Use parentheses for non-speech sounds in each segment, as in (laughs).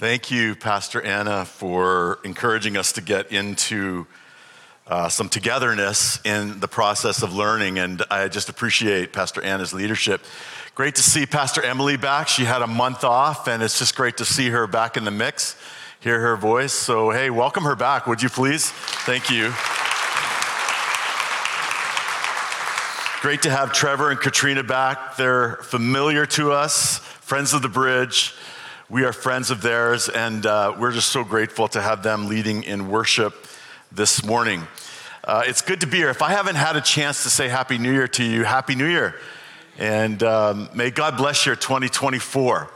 Thank you, Pastor Anna, for encouraging us to get into uh, some togetherness in the process of learning. And I just appreciate Pastor Anna's leadership. Great to see Pastor Emily back. She had a month off, and it's just great to see her back in the mix, hear her voice. So, hey, welcome her back, would you please? Thank you. Great to have Trevor and Katrina back. They're familiar to us, friends of the bridge. We are friends of theirs, and uh, we're just so grateful to have them leading in worship this morning. Uh, it's good to be here. If I haven't had a chance to say Happy New Year to you, Happy New Year. And um, may God bless your 2024.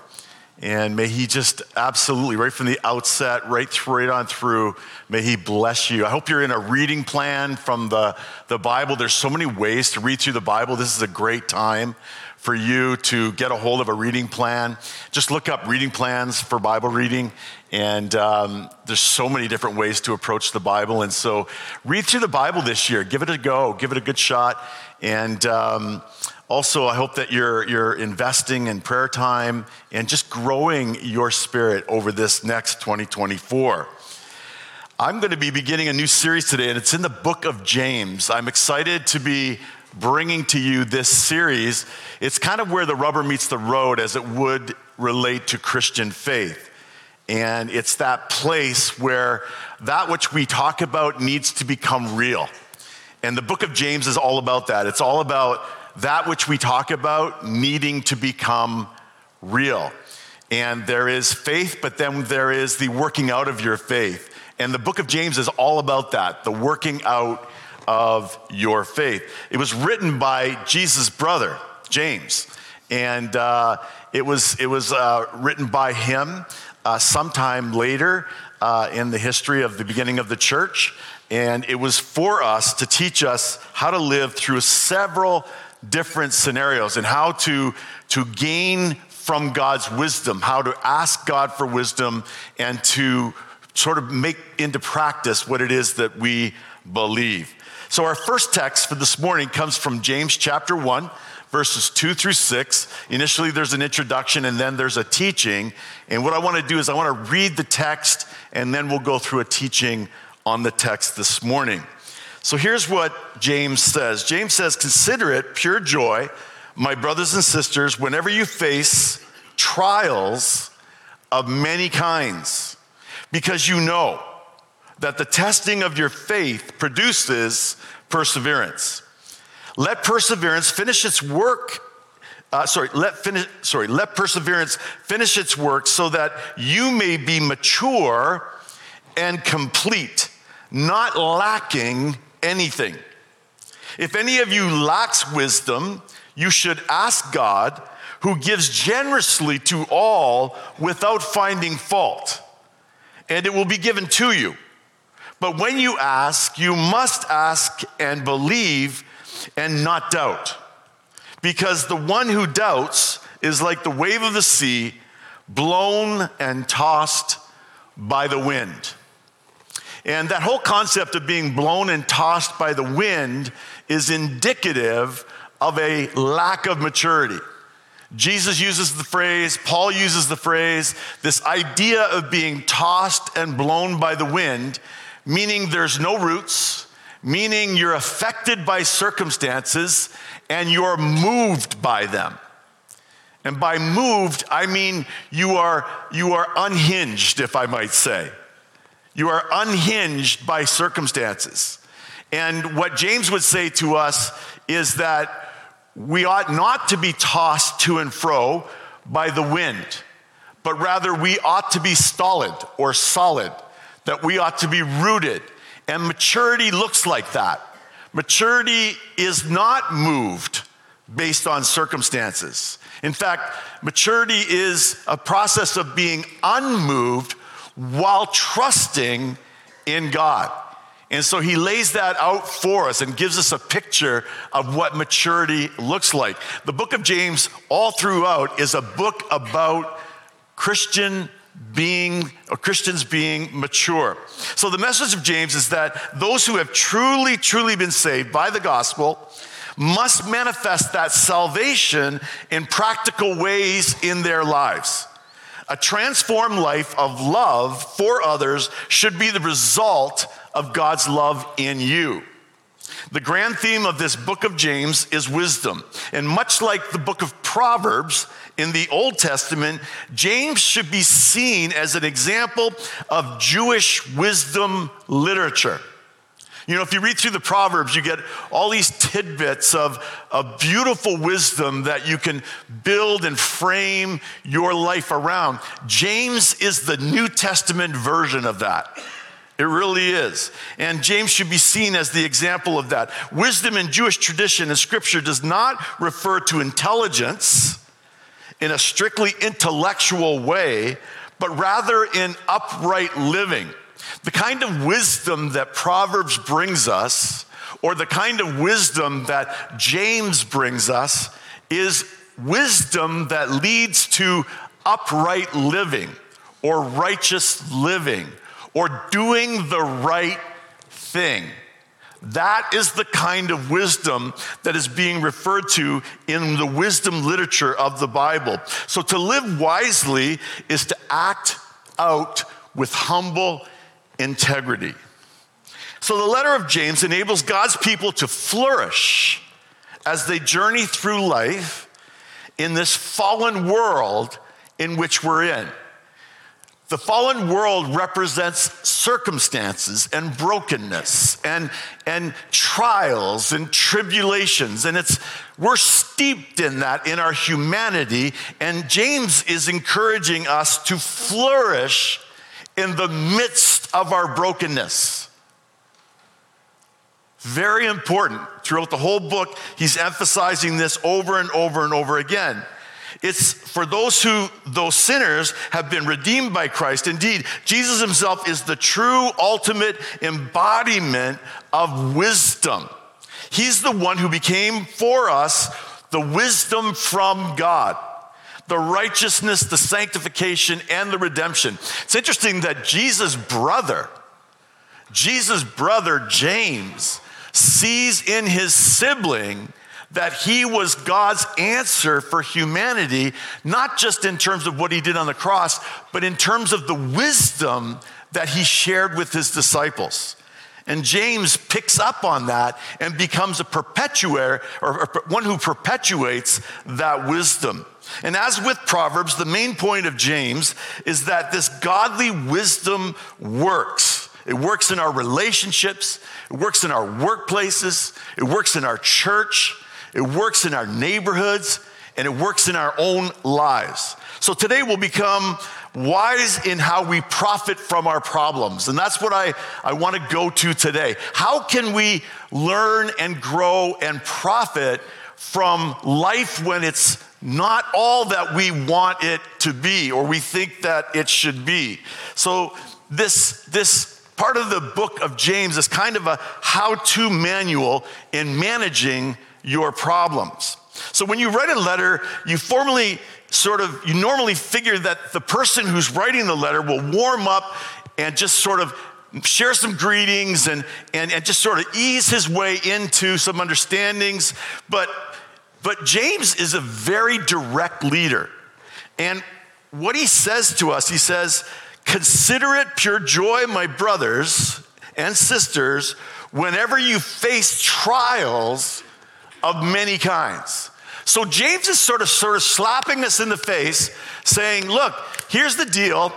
And may He just absolutely, right from the outset, right, through, right on through, may He bless you. I hope you're in a reading plan from the, the Bible. There's so many ways to read through the Bible. This is a great time for you to get a hold of a reading plan. Just look up reading plans for Bible reading, and um, there's so many different ways to approach the Bible. And so, read through the Bible this year. Give it a go. Give it a good shot. And um, also, I hope that you're, you're investing in prayer time and just growing your spirit over this next 2024. I'm going to be beginning a new series today, and it's in the book of James. I'm excited to be bringing to you this series. It's kind of where the rubber meets the road as it would relate to Christian faith. And it's that place where that which we talk about needs to become real. And the book of James is all about that. It's all about that which we talk about needing to become real. And there is faith, but then there is the working out of your faith. And the book of James is all about that the working out of your faith. It was written by Jesus' brother, James. And uh, it was, it was uh, written by him uh, sometime later uh, in the history of the beginning of the church. And it was for us to teach us how to live through several different scenarios and how to, to gain from God's wisdom, how to ask God for wisdom and to sort of make into practice what it is that we believe. So, our first text for this morning comes from James chapter 1, verses 2 through 6. Initially, there's an introduction and then there's a teaching. And what I want to do is, I want to read the text and then we'll go through a teaching on the text this morning. So, here's what James says James says, Consider it pure joy, my brothers and sisters, whenever you face trials of many kinds, because you know that the testing of your faith produces perseverance. Let perseverance finish its work. Uh, sorry, let finish, sorry, let perseverance finish its work so that you may be mature and complete, not lacking anything. If any of you lacks wisdom, you should ask God, who gives generously to all without finding fault, and it will be given to you. But when you ask, you must ask and believe and not doubt. Because the one who doubts is like the wave of the sea, blown and tossed by the wind. And that whole concept of being blown and tossed by the wind is indicative of a lack of maturity. Jesus uses the phrase, Paul uses the phrase, this idea of being tossed and blown by the wind meaning there's no roots, meaning you're affected by circumstances and you're moved by them. And by moved, I mean you are, you are unhinged, if I might say. You are unhinged by circumstances. And what James would say to us is that we ought not to be tossed to and fro by the wind, but rather we ought to be stolid or solid that we ought to be rooted. And maturity looks like that. Maturity is not moved based on circumstances. In fact, maturity is a process of being unmoved while trusting in God. And so he lays that out for us and gives us a picture of what maturity looks like. The book of James, all throughout, is a book about Christian being or Christians being mature. So the message of James is that those who have truly truly been saved by the gospel must manifest that salvation in practical ways in their lives. A transformed life of love for others should be the result of God's love in you. The grand theme of this book of James is wisdom. And much like the book of Proverbs in the Old Testament, James should be seen as an example of Jewish wisdom literature. You know, if you read through the Proverbs, you get all these tidbits of, of beautiful wisdom that you can build and frame your life around. James is the New Testament version of that. It really is. And James should be seen as the example of that. Wisdom in Jewish tradition and scripture does not refer to intelligence in a strictly intellectual way, but rather in upright living. The kind of wisdom that Proverbs brings us, or the kind of wisdom that James brings us, is wisdom that leads to upright living or righteous living or doing the right thing. That is the kind of wisdom that is being referred to in the wisdom literature of the Bible. So to live wisely is to act out with humble integrity. So the letter of James enables God's people to flourish as they journey through life in this fallen world in which we're in. The fallen world represents circumstances and brokenness and, and trials and tribulations. And it's, we're steeped in that in our humanity. And James is encouraging us to flourish in the midst of our brokenness. Very important. Throughout the whole book, he's emphasizing this over and over and over again. It's for those who, those sinners, have been redeemed by Christ. Indeed, Jesus himself is the true ultimate embodiment of wisdom. He's the one who became for us the wisdom from God the righteousness, the sanctification, and the redemption. It's interesting that Jesus' brother, Jesus' brother James, sees in his sibling that he was God's answer for humanity, not just in terms of what he did on the cross, but in terms of the wisdom that he shared with his disciples. And James picks up on that and becomes a perpetuator, or, one who perpetuates that wisdom. And as with Proverbs, the main point of James is that this godly wisdom works. It works in our relationships, it works in our workplaces, it works in our church, it works in our neighborhoods, and it works in our own lives. So today we'll become wise in how we profit from our problems. And that's what I, I want to go to today. How can we learn and grow and profit from life when it's not all that we want it to be or we think that it should be? So, this, this part of the book of James is kind of a how to manual in managing your problems. So when you write a letter, you formally sort of, you normally figure that the person who's writing the letter will warm up and just sort of share some greetings and, and, and just sort of ease his way into some understandings. But, but James is a very direct leader. And what he says to us, he says, Consider it pure joy, my brothers and sisters, whenever you face trials of many kinds. So James is sort of sort of slapping us in the face, saying, look, here's the deal.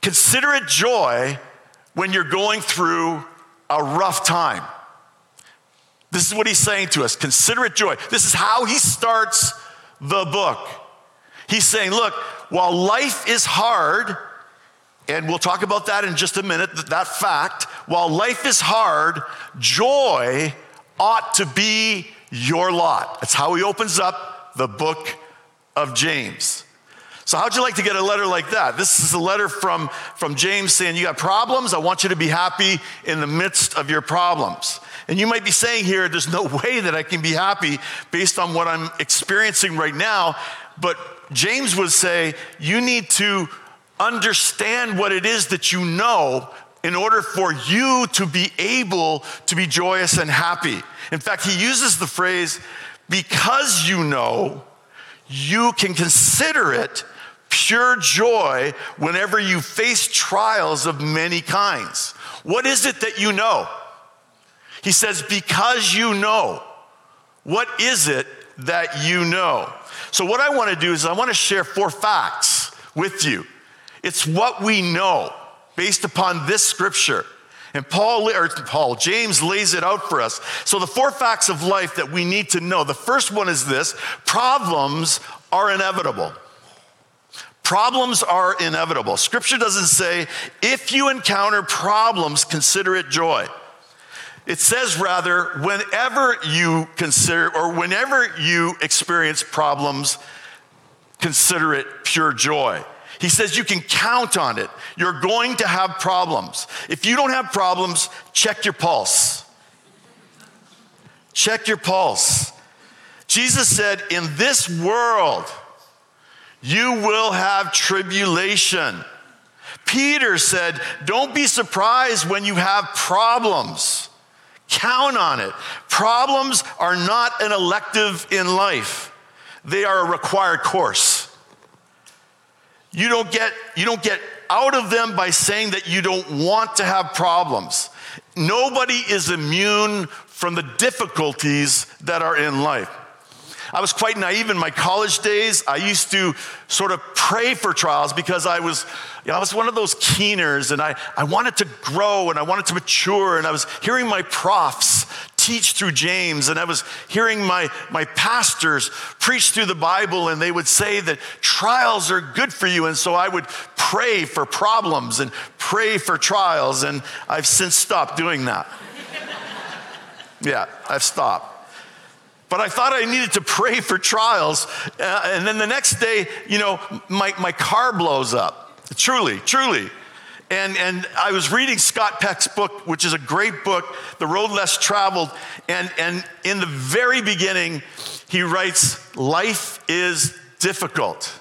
Consider it joy when you're going through a rough time. This is what he's saying to us. Consider it joy. This is how he starts the book. He's saying, look, while life is hard, and we'll talk about that in just a minute, that, that fact, while life is hard, joy ought to be your lot. That's how he opens up the book of James. So, how'd you like to get a letter like that? This is a letter from, from James saying, You got problems? I want you to be happy in the midst of your problems. And you might be saying here, There's no (laughs) way that I can be happy based on what I'm experiencing right now. But James would say, You need to understand what it is that you know in order for you to be able to be joyous and happy. In fact, he uses the phrase, because you know, you can consider it pure joy whenever you face trials of many kinds. What is it that you know? He says, Because you know. What is it that you know? So, what I want to do is, I want to share four facts with you. It's what we know based upon this scripture. And Paul, or Paul, James lays it out for us. So, the four facts of life that we need to know the first one is this problems are inevitable. Problems are inevitable. Scripture doesn't say, if you encounter problems, consider it joy. It says rather, whenever you consider or whenever you experience problems, consider it pure joy. He says you can count on it. You're going to have problems. If you don't have problems, check your pulse. Check your pulse. Jesus said, In this world, you will have tribulation. Peter said, Don't be surprised when you have problems. Count on it. Problems are not an elective in life, they are a required course. You don't get, you don't get out of them by saying that you don't want to have problems. Nobody is immune from the difficulties that are in life. I was quite naive in my college days. I used to sort of pray for trials because I was, you know, I was one of those keeners and I, I wanted to grow and I wanted to mature. And I was hearing my profs teach through James and I was hearing my, my pastors preach through the Bible and they would say that trials are good for you. And so I would pray for problems and pray for trials. And I've since stopped doing that. (laughs) yeah, I've stopped. But I thought I needed to pray for trials. Uh, and then the next day, you know, my, my car blows up. Truly, truly. And, and I was reading Scott Peck's book, which is a great book, The Road Less Traveled. And, and in the very beginning, he writes, Life is difficult.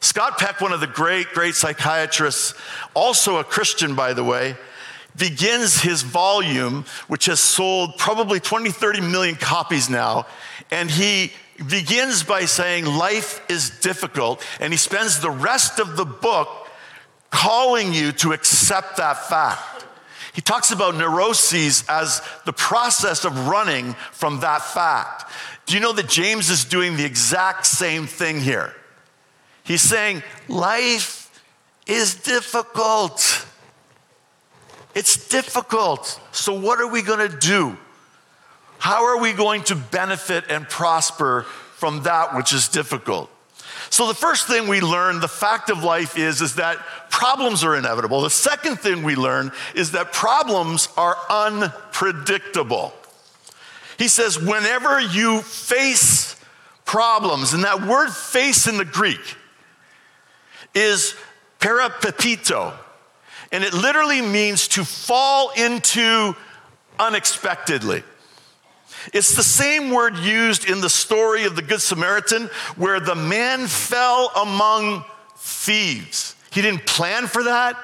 Scott Peck, one of the great, great psychiatrists, also a Christian, by the way, begins his volume, which has sold probably 20, 30 million copies now. And he begins by saying, Life is difficult. And he spends the rest of the book calling you to accept that fact. He talks about neuroses as the process of running from that fact. Do you know that James is doing the exact same thing here? He's saying, Life is difficult. It's difficult. So, what are we going to do? How are we going to benefit and prosper from that which is difficult? So, the first thing we learn, the fact of life is, is that problems are inevitable. The second thing we learn is that problems are unpredictable. He says, whenever you face problems, and that word face in the Greek is peripepito. And it literally means to fall into unexpectedly. It's the same word used in the story of the Good Samaritan where the man fell among thieves. He didn't plan for that,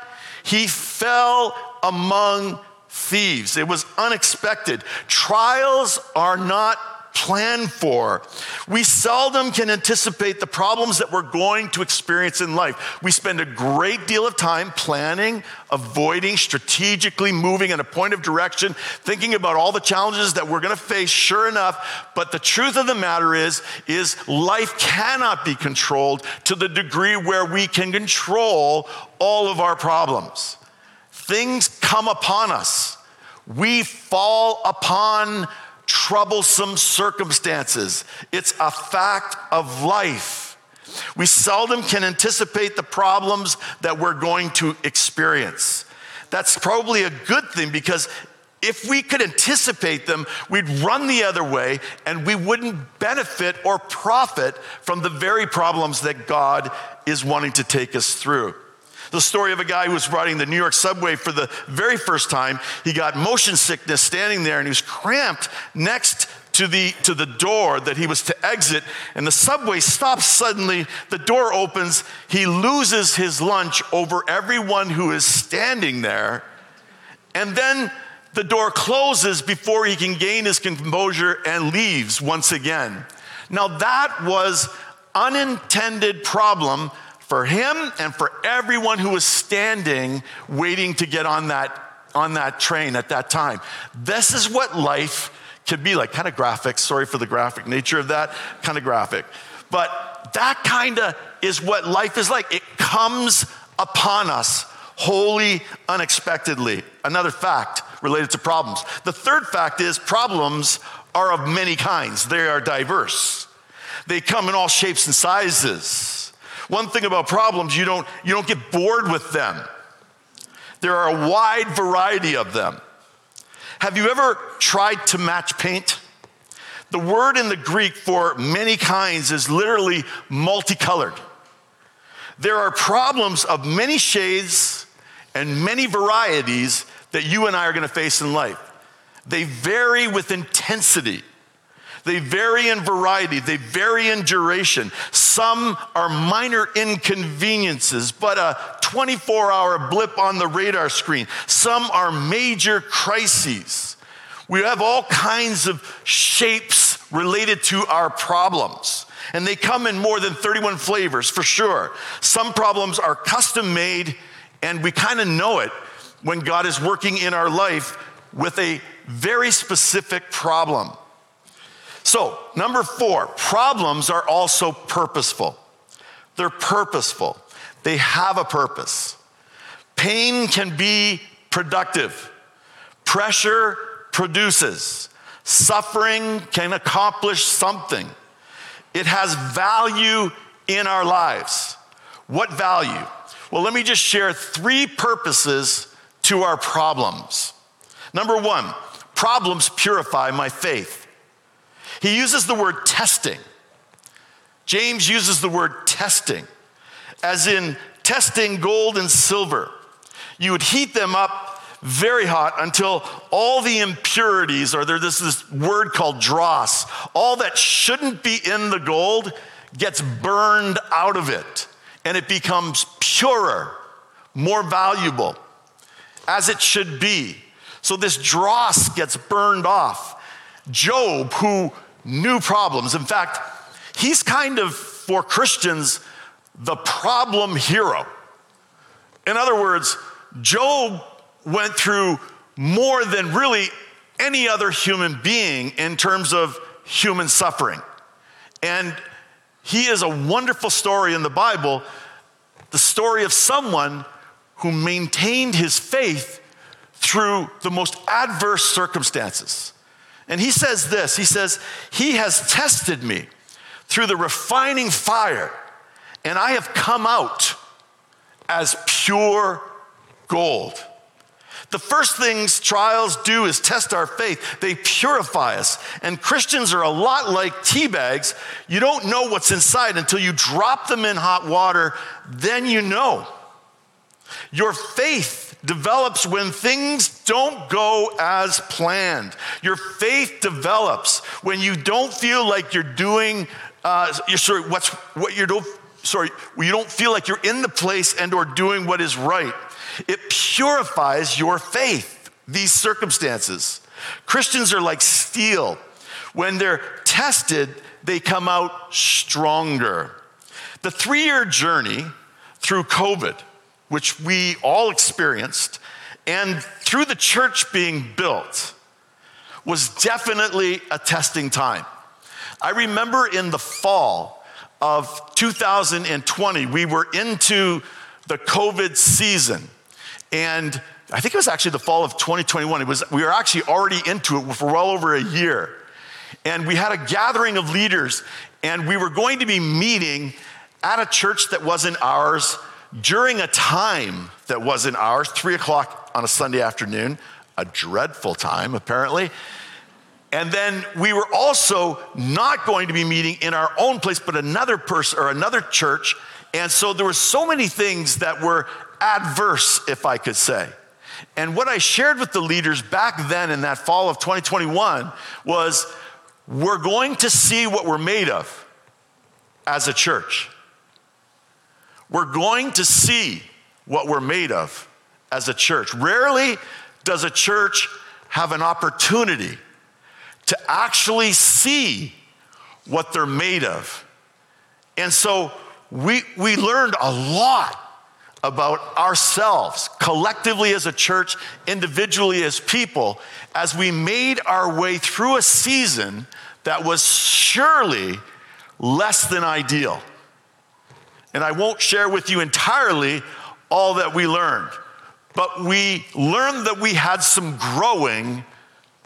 he fell among thieves. It was unexpected. Trials are not plan for. We seldom can anticipate the problems that we're going to experience in life. We spend a great deal of time planning, avoiding, strategically moving in a point of direction, thinking about all the challenges that we're going to face, sure enough. But the truth of the matter is, is life cannot be controlled to the degree where we can control all of our problems. Things come upon us. We fall upon troublesome circumstances. It's a fact of life. We seldom can anticipate the problems that we're going to experience. That's probably a good thing because if we could anticipate them, we'd run the other way and we wouldn't benefit or profit from the very problems that God is wanting to take us through. The story of a guy who was riding the New York subway for the very first time. He got motion sickness standing there and he was cramped next to the, to the door that he was to exit, and the subway stops suddenly. The door opens. He loses his lunch over everyone who is standing there. And then the door closes before he can gain his composure and leaves once again. Now, that was unintended problem for him and for everyone who was standing waiting to get on that, on that train at that time. This is what life could be like. Kind of graphic, sorry for the graphic nature of that, kind of graphic. But that kind of is what life is like. It comes upon us wholly unexpectedly. Another fact related to problems. The third fact is problems are of many kinds, they are diverse. They come in all shapes and sizes. One thing about problems, you don't, you don't get bored with them. There are a wide variety of them. Have you ever tried to match paint? The word in the Greek for many kinds is literally multicolored. There are problems of many shades and many varieties that you and I are going to face in life. They vary with intensity. They vary in variety, they vary in duration. Some are minor inconveniences, but a 24 hour blip on the radar screen. Some are major crises. We have all kinds of shapes related to our problems. And they come in more than 31 flavors for sure. Some problems are custom made, and we kind of know it when God is working in our life with a very specific problem. So, number four, problems are also purposeful. They're purposeful, they have a purpose. Pain can be productive, pressure produces, suffering can accomplish something. It has value in our lives. What value? Well, let me just share three purposes to our problems. Number one, problems purify my faith. He uses the word testing. James uses the word testing, as in testing gold and silver. You would heat them up very hot until all the impurities, or there's this word called dross, all that shouldn't be in the gold gets burned out of it and it becomes purer, more valuable, as it should be. So this dross gets burned off. Job, who knew problems. In fact, he's kind of, for Christians, the problem hero. In other words, Job went through more than really any other human being in terms of human suffering. And he is a wonderful story in the Bible, the story of someone who maintained his faith through the most adverse circumstances. And he says this He says, He has tested me through the refining fire, and I have come out as pure gold. The first things trials do is test our faith. They purify us. And Christians are a lot like tea bags. You don't know what's inside until you drop them in hot water, then you know. Your faith develops when things don't go as planned. Your faith develops when you don't feel like you're doing, uh, you're sorry, what's what you don't, sorry, you don't feel like you're in the place and or doing what is right. It purifies your faith, these circumstances. Christians are like steel. When they're tested, they come out stronger. The three year journey through COVID which we all experienced, and through the church being built, was definitely a testing time. I remember in the fall of 2020, we were into the COVID season, and I think it was actually the fall of 2021. It was, we were actually already into it for well over a year. And we had a gathering of leaders, and we were going to be meeting at a church that wasn't ours during a time that wasn't ours, three o'clock on a Sunday afternoon, a dreadful time apparently. And then we were also not going to be meeting in our own place, but another person or another church. And so there were so many things that were adverse, if I could say. And what I shared with the leaders back then in that fall of 2021 was we're going to see what we're made of as a church we're going to see what we're made of as a church. Rarely does a church have an opportunity to actually see what they're made of And so we, we learned a lot about ourselves, collectively as a church, individually as people, as we made our way through a season that was surely less than ideal. And I won't share with you entirely all that we learned, but we learned that we had some growing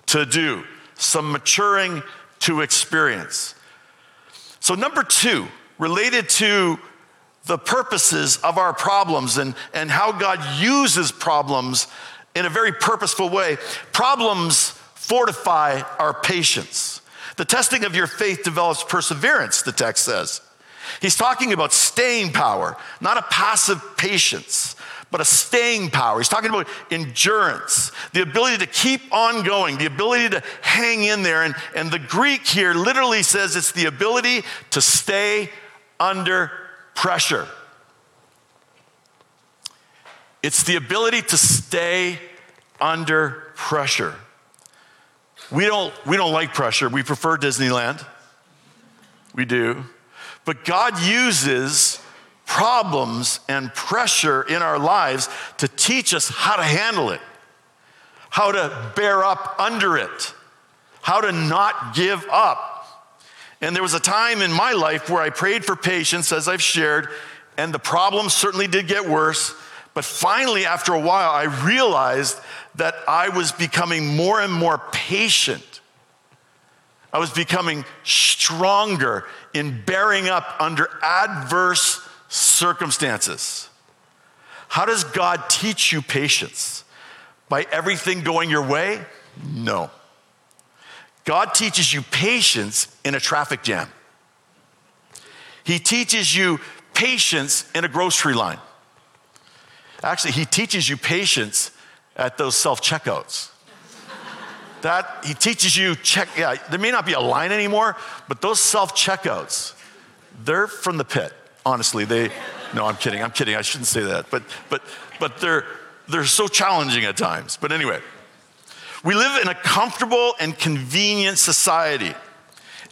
to do, some maturing to experience. So, number two, related to the purposes of our problems and, and how God uses problems in a very purposeful way. Problems fortify our patience. The testing of your faith develops perseverance, the text says. He's talking about staying power, not a passive patience, but a staying power. He's talking about endurance, the ability to keep on going, the ability to hang in there. And, and the Greek here literally says it's the ability to stay under pressure. It's the ability to stay under pressure. We don't, we don't like pressure. We prefer Disneyland. We do. But God uses problems and pressure in our lives to teach us how to handle it, how to bear up under it, how to not give up. And there was a time in my life where I prayed for patience, as I've shared, and the problem certainly did get worse. But finally, after a while, I realized that I was becoming more and more patient. I was becoming stronger in bearing up under adverse circumstances. How does God teach you patience? By everything going your way? No. God teaches you patience in a traffic jam. He teaches you patience in a grocery line. Actually, he teaches you patience at those self checkouts. That he teaches you check, yeah, there may not be a line anymore, but those self checkouts, they're from the pit, honestly. They, no, I'm kidding, I'm kidding, I shouldn't say that. But, but, but they're, they're so challenging at times. But anyway, we live in a comfortable and convenient society.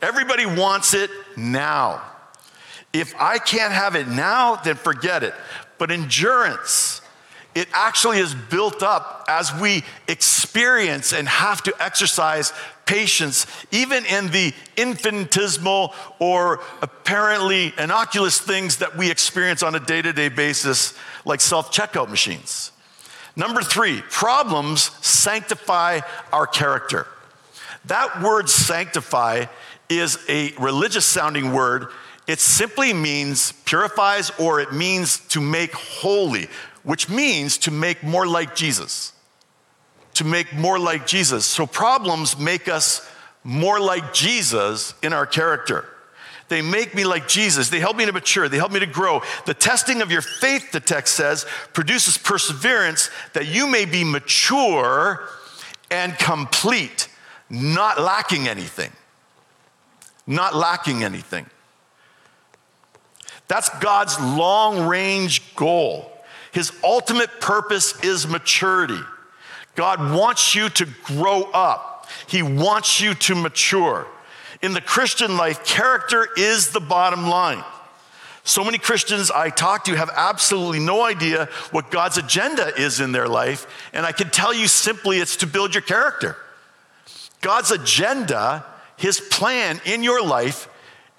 Everybody wants it now. If I can't have it now, then forget it. But endurance, it actually is built up as we experience and have to exercise patience, even in the infinitesimal or apparently innocuous things that we experience on a day to day basis, like self checkout machines. Number three, problems sanctify our character. That word sanctify is a religious sounding word. It simply means purifies or it means to make holy, which means to make more like Jesus. To make more like Jesus. So problems make us more like Jesus in our character. They make me like Jesus. They help me to mature. They help me to grow. The testing of your faith, the text says, produces perseverance that you may be mature and complete, not lacking anything. Not lacking anything. That's God's long range goal. His ultimate purpose is maturity. God wants you to grow up, He wants you to mature in the Christian life, character is the bottom line. So many Christians I talk to have absolutely no idea what God's agenda is in their life, and I can tell you simply it's to build your character. God's agenda, His plan in your life,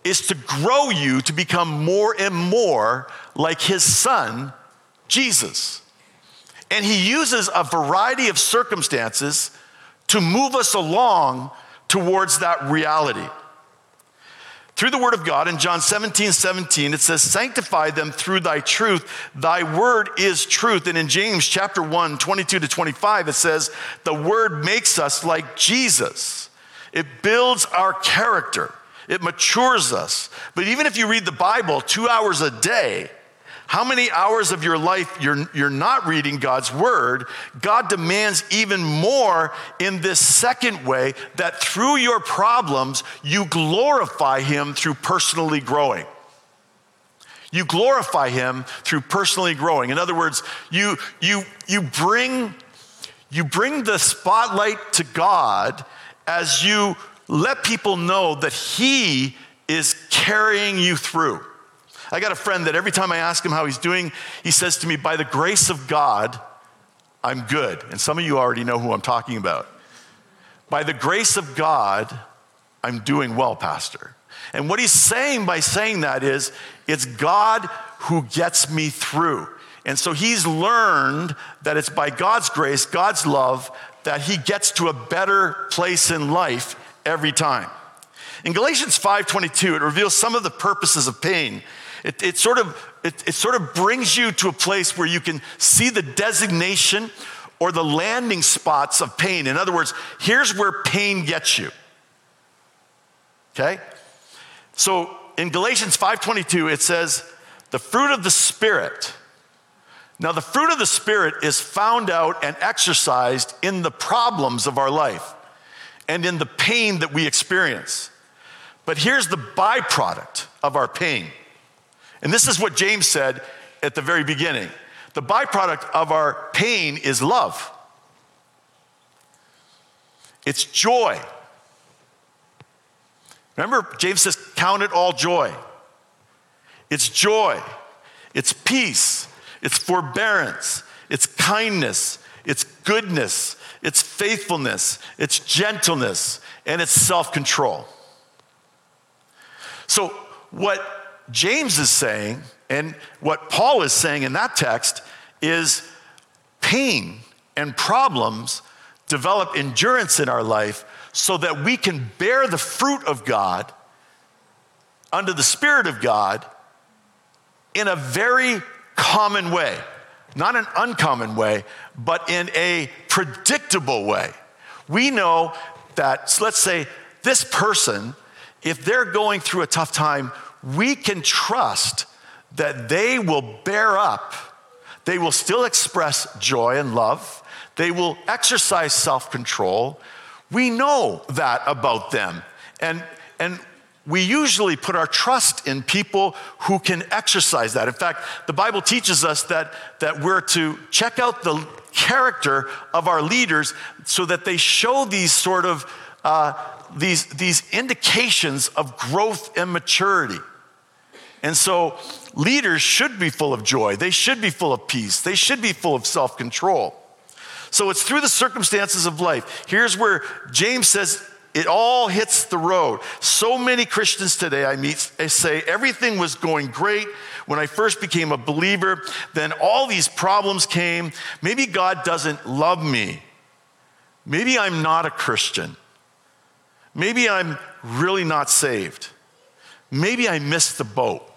is to grow you to become more and more like His Son, Jesus. And He uses a variety of circumstances to move us along towards that reality. Through the word of God in John 17, 17, it says, Sanctify them through thy truth. Thy word is truth. And in James chapter 1, 22 to 25, it says, The word makes us like Jesus. It builds our character, it matures us. But even if you read the Bible two hours a day, how many hours of your life you're, you're not reading God's word, God demands even more in this second way that through your problems, you glorify Him through personally growing. You glorify Him through personally growing. In other words, you, you, you, bring, you bring the spotlight to God as you let people know that He is carrying you through. I got a friend that every time I ask him how he's doing, he says to me, By the grace of God, I'm good. And some of you already know who I'm talking about. By the grace of God, I'm doing well, Pastor. And what he's saying by saying that is, it's God who gets me through. And so he's learned that it's by God's grace, God's love, that he gets to a better place in life every time. In Galatians 5:22, it reveals some of the purposes of pain. It, it sort of, it, it sort of brings you to a place where you can see the designation or the landing spots of pain. In other words, here's where pain gets you. Okay? So in Galatians 5:22 it says, "The fruit of the spirit." Now the fruit of the spirit is found out and exercised in the problems of our life and in the pain that we experience. But here's the byproduct of our pain. And this is what James said at the very beginning. The byproduct of our pain is love. It's joy. Remember, James says, Count it all joy. It's joy, it's peace, it's forbearance, it's kindness, it's goodness, it's faithfulness, it's gentleness, and it's self control. So, what James is saying and what Paul is saying in that text is pain and problems develop endurance in our life so that we can bear the fruit of God under the Spirit of God in a very common way. Not an uncommon way, but in a predictable way. We know that, let's say, this person, if they're going through a tough time, we can trust that they will bear up. They will still express joy and love. They will exercise self control. We know that about them. And, and we usually put our trust in people who can exercise that. In fact, the Bible teaches us that, that we're to check out the character of our leaders so that they show these sort of uh, these, these indications of growth and maturity. And so leaders should be full of joy. They should be full of peace. They should be full of self control. So it's through the circumstances of life. Here's where James says it all hits the road. So many Christians today I meet say everything was going great when I first became a believer. Then all these problems came. Maybe God doesn't love me. Maybe I'm not a Christian. Maybe I'm really not saved. Maybe I missed the boat.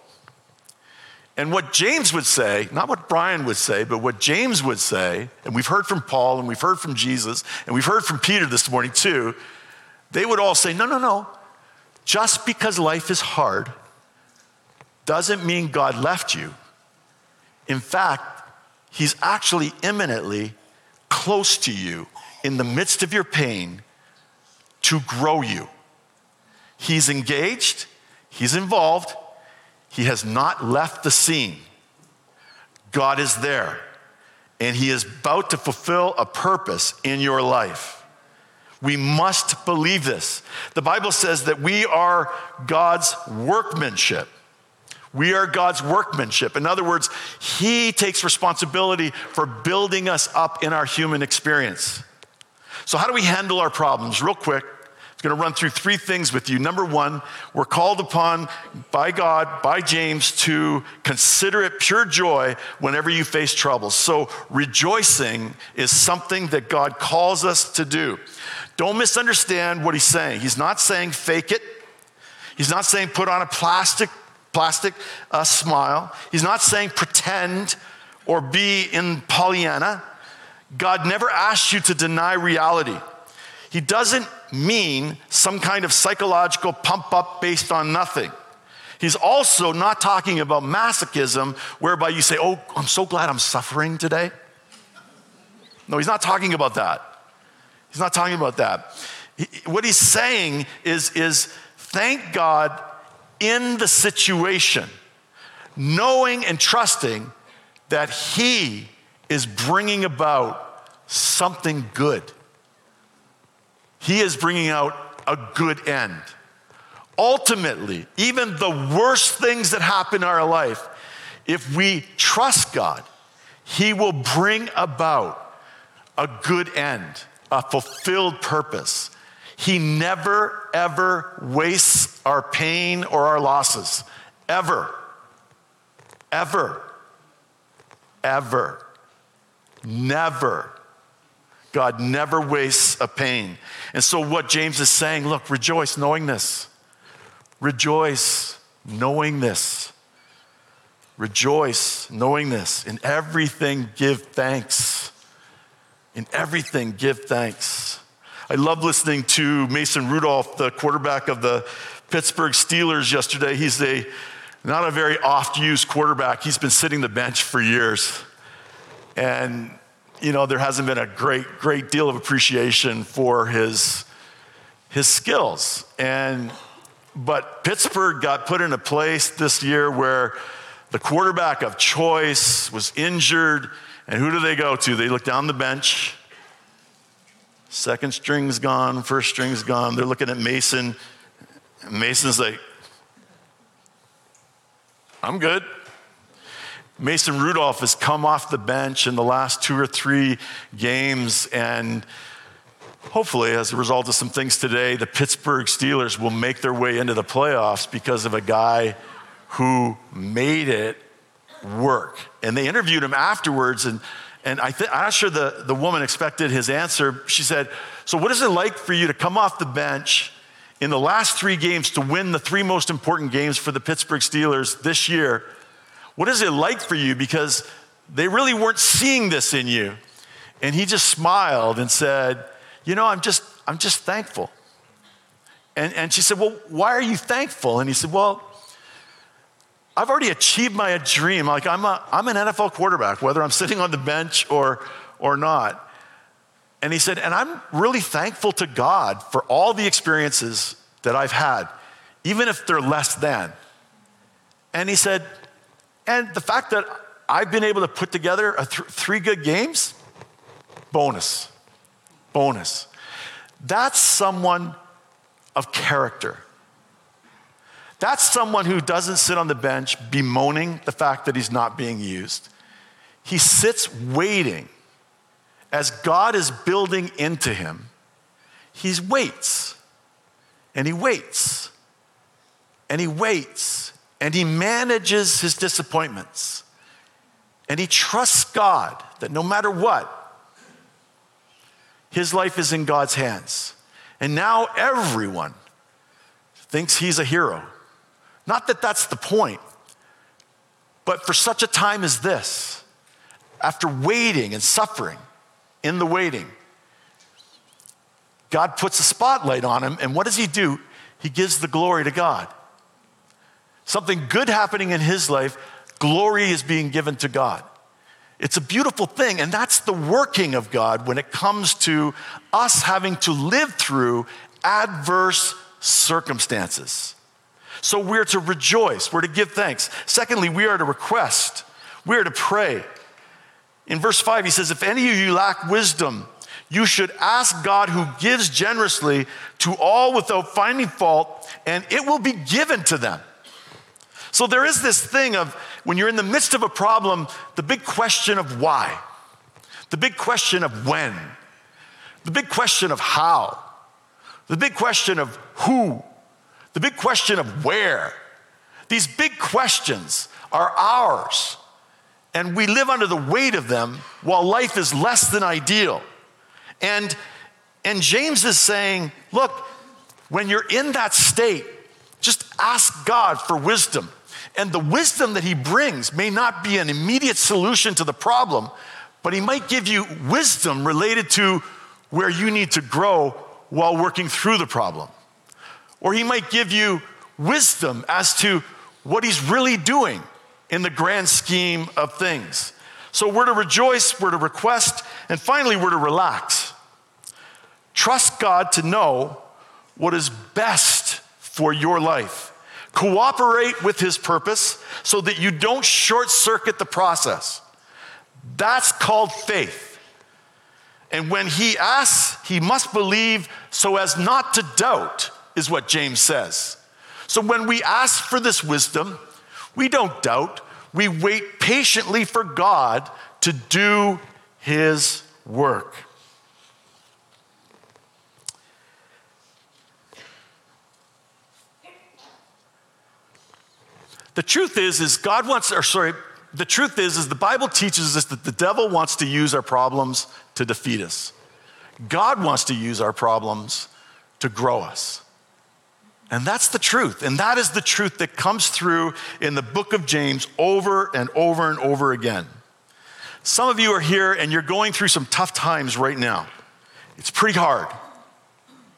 And what James would say, not what Brian would say, but what James would say, and we've heard from Paul and we've heard from Jesus and we've heard from Peter this morning too, they would all say, no, no, no. Just because life is hard doesn't mean God left you. In fact, He's actually imminently close to you in the midst of your pain to grow you. He's engaged, He's involved, he has not left the scene. God is there, and He is about to fulfill a purpose in your life. We must believe this. The Bible says that we are God's workmanship. We are God's workmanship. In other words, He takes responsibility for building us up in our human experience. So, how do we handle our problems? Real quick, going to run through three things with you. Number one, we're called upon by God, by James, to consider it pure joy whenever you face troubles. So, rejoicing is something that God calls us to do. Don't misunderstand what he's saying. He's not saying fake it, he's not saying put on a plastic, plastic uh, smile, he's not saying pretend or be in Pollyanna. God never asks you to deny reality. He doesn't mean some kind of psychological pump up based on nothing. He's also not talking about masochism, whereby you say, Oh, I'm so glad I'm suffering today. No, he's not talking about that. He's not talking about that. He, what he's saying is, is thank God in the situation, knowing and trusting that he is bringing about something good. He is bringing out a good end. ultimately, even the worst things that happen in our life, if we trust God, He will bring about a good end, a fulfilled purpose. He never, ever wastes our pain or our losses. Ever. Ever. Ever. Never. God never wastes a pain. And so, what James is saying look, rejoice knowing this. Rejoice knowing this. Rejoice knowing this. In everything, give thanks. In everything, give thanks. I love listening to Mason Rudolph, the quarterback of the Pittsburgh Steelers, yesterday. He's a not a very oft used quarterback. He's been sitting the bench for years. And, you know, there hasn't been a great, great deal of appreciation for his, his skills. And but Pittsburgh got put in a place this year where the quarterback of choice was injured. And who do they go to? They look down the bench. Second string's gone, first string's gone. They're looking at Mason. Mason's like, I'm good. Mason Rudolph has come off the bench in the last two or three games, and hopefully, as a result of some things today, the Pittsburgh Steelers will make their way into the playoffs because of a guy who made it work. And they interviewed him afterwards, and, and I th- I'm not sure the, the woman expected his answer. She said, So, what is it like for you to come off the bench in the last three games to win the three most important games for the Pittsburgh Steelers this year? What is it like for you? Because they really weren't seeing this in you. And he just smiled and said, you know, I'm just, I'm just thankful. And, and she said, Well, why are you thankful? And he said, Well, I've already achieved my dream. Like, I'm, a, I'm an NFL quarterback, whether I'm sitting on the bench or, or not. And he said, And I'm really thankful to God for all the experiences that I've had, even if they're less than. And he said, And the fact that I've been able to put together th- three good games, bonus bonus. That's someone of character. That's someone who doesn't sit on the bench bemoaning the fact that he's not being used. He sits waiting as God is building into him. He waits and he waits and he waits and he manages his disappointments and he trusts God that no matter what, his life is in God's hands. And now everyone thinks he's a hero. Not that that's the point, but for such a time as this, after waiting and suffering in the waiting, God puts a spotlight on him, and what does he do? He gives the glory to God. Something good happening in his life, glory is being given to God. It's a beautiful thing, and that's the working of God when it comes to us having to live through adverse circumstances. So we're to rejoice, we're to give thanks. Secondly, we are to request, we are to pray. In verse 5, he says, If any of you lack wisdom, you should ask God who gives generously to all without finding fault, and it will be given to them. So there is this thing of when you're in the midst of a problem, the big question of why, the big question of when, the big question of how, the big question of who, the big question of where. These big questions are ours, and we live under the weight of them while life is less than ideal. And, and James is saying, look, when you're in that state, just ask God for wisdom. And the wisdom that he brings may not be an immediate solution to the problem, but he might give you wisdom related to where you need to grow while working through the problem. Or he might give you wisdom as to what he's really doing in the grand scheme of things. So we're to rejoice, we're to request, and finally, we're to relax. Trust God to know what is best for your life. Cooperate with his purpose so that you don't short circuit the process. That's called faith. And when he asks, he must believe so as not to doubt, is what James says. So when we ask for this wisdom, we don't doubt. We wait patiently for God to do his work. The truth is, is God wants, or sorry, the truth is, is the Bible teaches us that the devil wants to use our problems to defeat us. God wants to use our problems to grow us. And that's the truth. And that is the truth that comes through in the book of James over and over and over again. Some of you are here and you're going through some tough times right now. It's pretty hard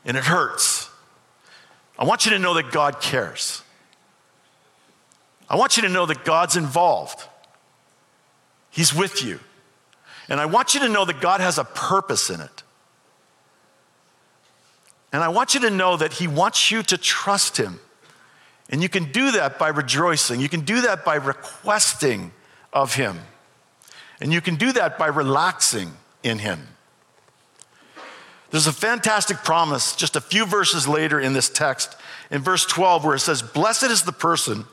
and it hurts. I want you to know that God cares. I want you to know that God's involved. He's with you. And I want you to know that God has a purpose in it. And I want you to know that He wants you to trust Him. And you can do that by rejoicing. You can do that by requesting of Him. And you can do that by relaxing in Him. There's a fantastic promise just a few verses later in this text, in verse 12, where it says, Blessed is the person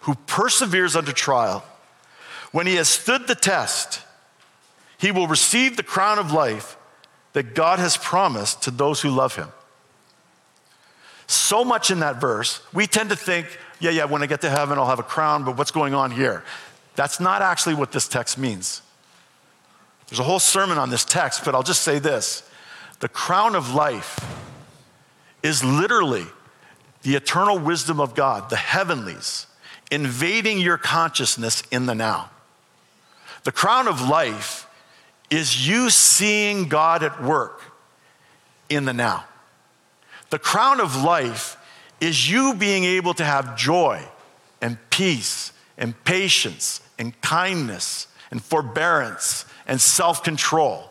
who perseveres under trial. When he has stood the test, he will receive the crown of life that God has promised to those who love him. So much in that verse, we tend to think, yeah, yeah, when I get to heaven, I'll have a crown, but what's going on here? That's not actually what this text means. There's a whole sermon on this text, but I'll just say this the crown of life is literally the eternal wisdom of God, the heavenlies, invading your consciousness in the now. The crown of life is you seeing God at work in the now. The crown of life is you being able to have joy and peace and patience and kindness and forbearance and self control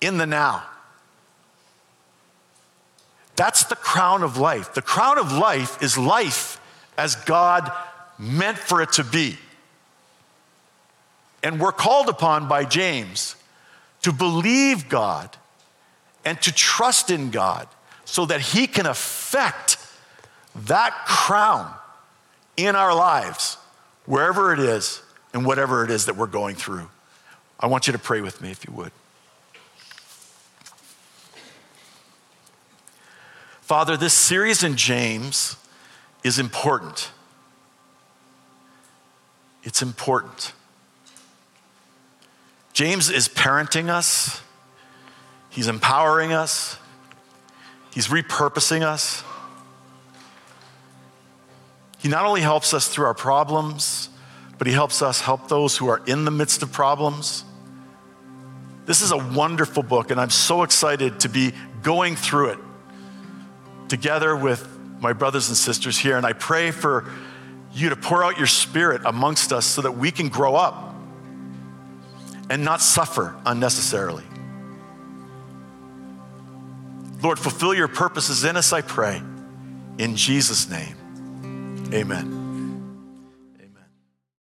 in the now. That's the crown of life. The crown of life is life as God meant for it to be. And we're called upon by James to believe God and to trust in God so that He can affect that crown in our lives, wherever it is and whatever it is that we're going through. I want you to pray with me if you would. Father, this series in James is important. It's important. James is parenting us, he's empowering us, He's repurposing us. He not only helps us through our problems, but He helps us help those who are in the midst of problems. This is a wonderful book, and I'm so excited to be going through it together with my brothers and sisters here. And I pray for you to pour out your spirit amongst us so that we can grow up and not suffer unnecessarily. Lord, fulfill your purposes in us, I pray. In Jesus' name, amen.